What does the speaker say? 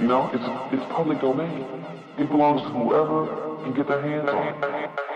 You know, it's it's public domain. It belongs to whoever can get their hands on it.